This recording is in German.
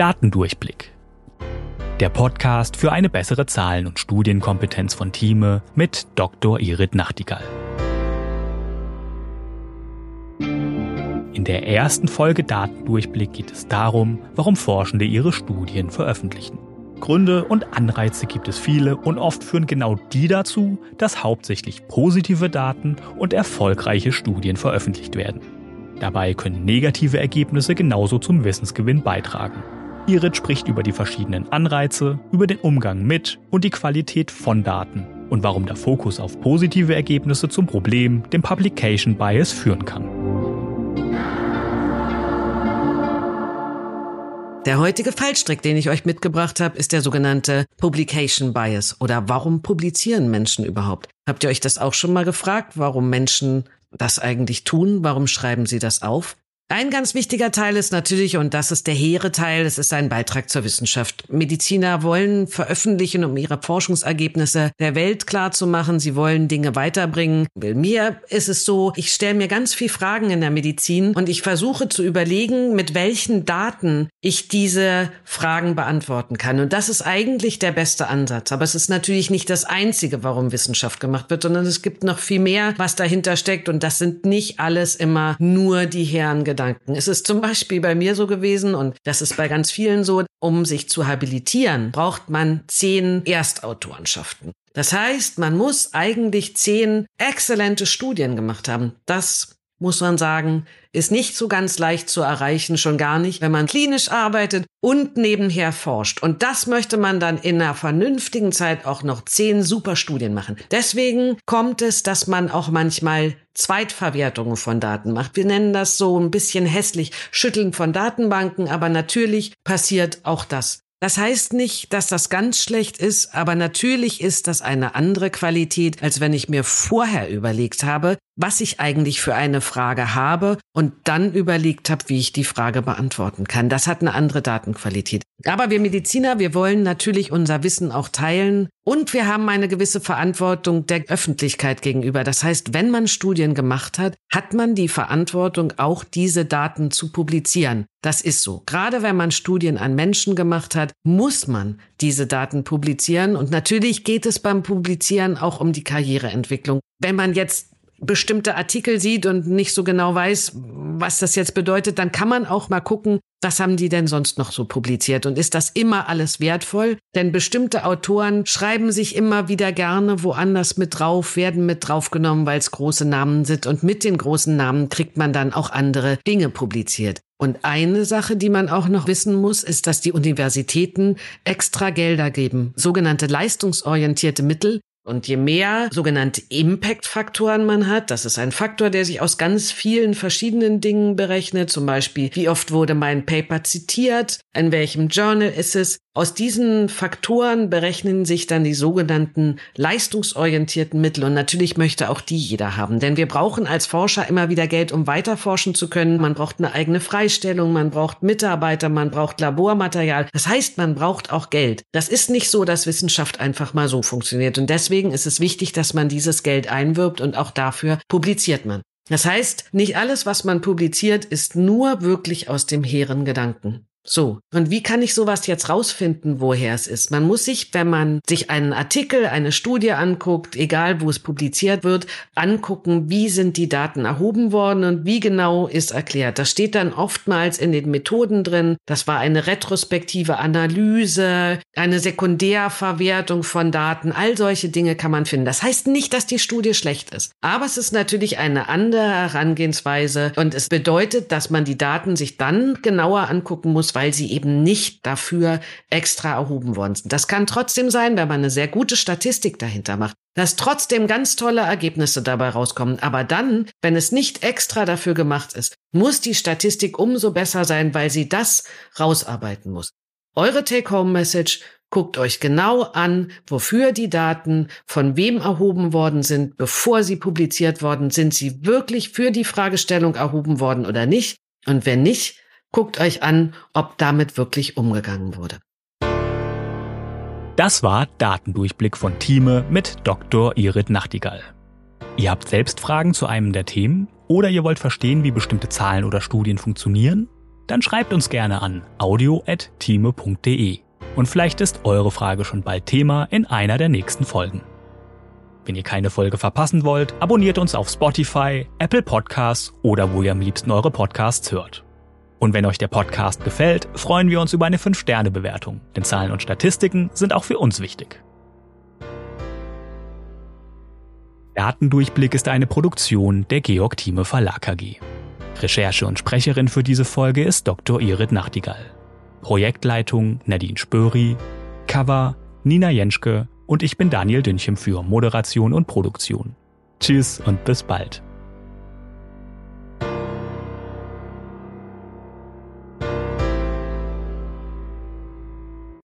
Datendurchblick. Der Podcast für eine bessere Zahlen- und Studienkompetenz von Thieme mit Dr. Irit Nachtigall. In der ersten Folge Datendurchblick geht es darum, warum Forschende ihre Studien veröffentlichen. Gründe und Anreize gibt es viele und oft führen genau die dazu, dass hauptsächlich positive Daten und erfolgreiche Studien veröffentlicht werden. Dabei können negative Ergebnisse genauso zum Wissensgewinn beitragen. Irit spricht über die verschiedenen Anreize, über den Umgang mit und die Qualität von Daten und warum der Fokus auf positive Ergebnisse zum Problem, dem Publication Bias, führen kann. Der heutige Fallstrick, den ich euch mitgebracht habe, ist der sogenannte Publication Bias oder warum publizieren Menschen überhaupt? Habt ihr euch das auch schon mal gefragt, warum Menschen das eigentlich tun? Warum schreiben sie das auf? Ein ganz wichtiger Teil ist natürlich, und das ist der hehre Teil, es ist ein Beitrag zur Wissenschaft. Mediziner wollen veröffentlichen, um ihre Forschungsergebnisse der Welt klarzumachen. Sie wollen Dinge weiterbringen. Bei mir ist es so, ich stelle mir ganz viel Fragen in der Medizin und ich versuche zu überlegen, mit welchen Daten ich diese Fragen beantworten kann. Und das ist eigentlich der beste Ansatz. Aber es ist natürlich nicht das Einzige, warum Wissenschaft gemacht wird, sondern es gibt noch viel mehr, was dahinter steckt. Und das sind nicht alles immer nur die Herren Gedanken. Es ist zum Beispiel bei mir so gewesen und das ist bei ganz vielen so, um sich zu habilitieren, braucht man zehn Erstautorenschaften. Das heißt, man muss eigentlich zehn exzellente Studien gemacht haben. Das muss man sagen, ist nicht so ganz leicht zu erreichen, schon gar nicht, wenn man klinisch arbeitet und nebenher forscht. Und das möchte man dann in einer vernünftigen Zeit auch noch zehn super Studien machen. Deswegen kommt es, dass man auch manchmal Zweitverwertungen von Daten macht. Wir nennen das so ein bisschen hässlich Schütteln von Datenbanken, aber natürlich passiert auch das. Das heißt nicht, dass das ganz schlecht ist, aber natürlich ist das eine andere Qualität, als wenn ich mir vorher überlegt habe, was ich eigentlich für eine Frage habe und dann überlegt habe, wie ich die Frage beantworten kann. Das hat eine andere Datenqualität. Aber wir Mediziner, wir wollen natürlich unser Wissen auch teilen und wir haben eine gewisse Verantwortung der Öffentlichkeit gegenüber. Das heißt, wenn man Studien gemacht hat, hat man die Verantwortung, auch diese Daten zu publizieren. Das ist so. Gerade wenn man Studien an Menschen gemacht hat, muss man diese Daten publizieren. Und natürlich geht es beim Publizieren auch um die Karriereentwicklung. Wenn man jetzt bestimmte Artikel sieht und nicht so genau weiß, was das jetzt bedeutet, dann kann man auch mal gucken, was haben die denn sonst noch so publiziert und ist das immer alles wertvoll? Denn bestimmte Autoren schreiben sich immer wieder gerne woanders mit drauf, werden mit draufgenommen, weil es große Namen sind und mit den großen Namen kriegt man dann auch andere Dinge publiziert. Und eine Sache, die man auch noch wissen muss, ist, dass die Universitäten extra Gelder geben, sogenannte leistungsorientierte Mittel, und je mehr sogenannte Impact-Faktoren man hat, das ist ein Faktor, der sich aus ganz vielen verschiedenen Dingen berechnet, zum Beispiel, wie oft wurde mein Paper zitiert, in welchem Journal ist es. Aus diesen Faktoren berechnen sich dann die sogenannten leistungsorientierten Mittel und natürlich möchte auch die jeder haben, denn wir brauchen als Forscher immer wieder Geld, um weiterforschen zu können. Man braucht eine eigene Freistellung, man braucht Mitarbeiter, man braucht Labormaterial. Das heißt, man braucht auch Geld. Das ist nicht so, dass Wissenschaft einfach mal so funktioniert und deswegen ist es wichtig, dass man dieses Geld einwirbt und auch dafür publiziert man. Das heißt, nicht alles, was man publiziert, ist nur wirklich aus dem hehren Gedanken. So, und wie kann ich sowas jetzt rausfinden, woher es ist? Man muss sich, wenn man sich einen Artikel, eine Studie anguckt, egal wo es publiziert wird, angucken, wie sind die Daten erhoben worden und wie genau ist erklärt. Das steht dann oftmals in den Methoden drin. Das war eine retrospektive Analyse, eine Sekundärverwertung von Daten. All solche Dinge kann man finden. Das heißt nicht, dass die Studie schlecht ist. Aber es ist natürlich eine andere Herangehensweise und es bedeutet, dass man die Daten sich dann genauer angucken muss, weil sie eben nicht dafür extra erhoben worden sind. Das kann trotzdem sein, wenn man eine sehr gute Statistik dahinter macht, dass trotzdem ganz tolle Ergebnisse dabei rauskommen. Aber dann, wenn es nicht extra dafür gemacht ist, muss die Statistik umso besser sein, weil sie das rausarbeiten muss. Eure Take-Home-Message Guckt euch genau an, wofür die Daten von wem erhoben worden sind, bevor sie publiziert worden sind. Sie wirklich für die Fragestellung erhoben worden oder nicht? Und wenn nicht, Guckt euch an, ob damit wirklich umgegangen wurde. Das war Datendurchblick von Thieme mit Dr. Irit Nachtigall. Ihr habt selbst Fragen zu einem der Themen oder ihr wollt verstehen, wie bestimmte Zahlen oder Studien funktionieren? Dann schreibt uns gerne an audio.time.de. Und vielleicht ist eure Frage schon bald Thema in einer der nächsten Folgen. Wenn ihr keine Folge verpassen wollt, abonniert uns auf Spotify, Apple Podcasts oder wo ihr am liebsten eure Podcasts hört. Und wenn euch der Podcast gefällt, freuen wir uns über eine 5-Sterne-Bewertung, denn Zahlen und Statistiken sind auch für uns wichtig. Datendurchblick ist eine Produktion der Georg Thieme Verlag AG. Recherche und Sprecherin für diese Folge ist Dr. Irit Nachtigall. Projektleitung Nadine Spöri, Cover Nina Jenschke und ich bin Daniel Dünchem für Moderation und Produktion. Tschüss und bis bald.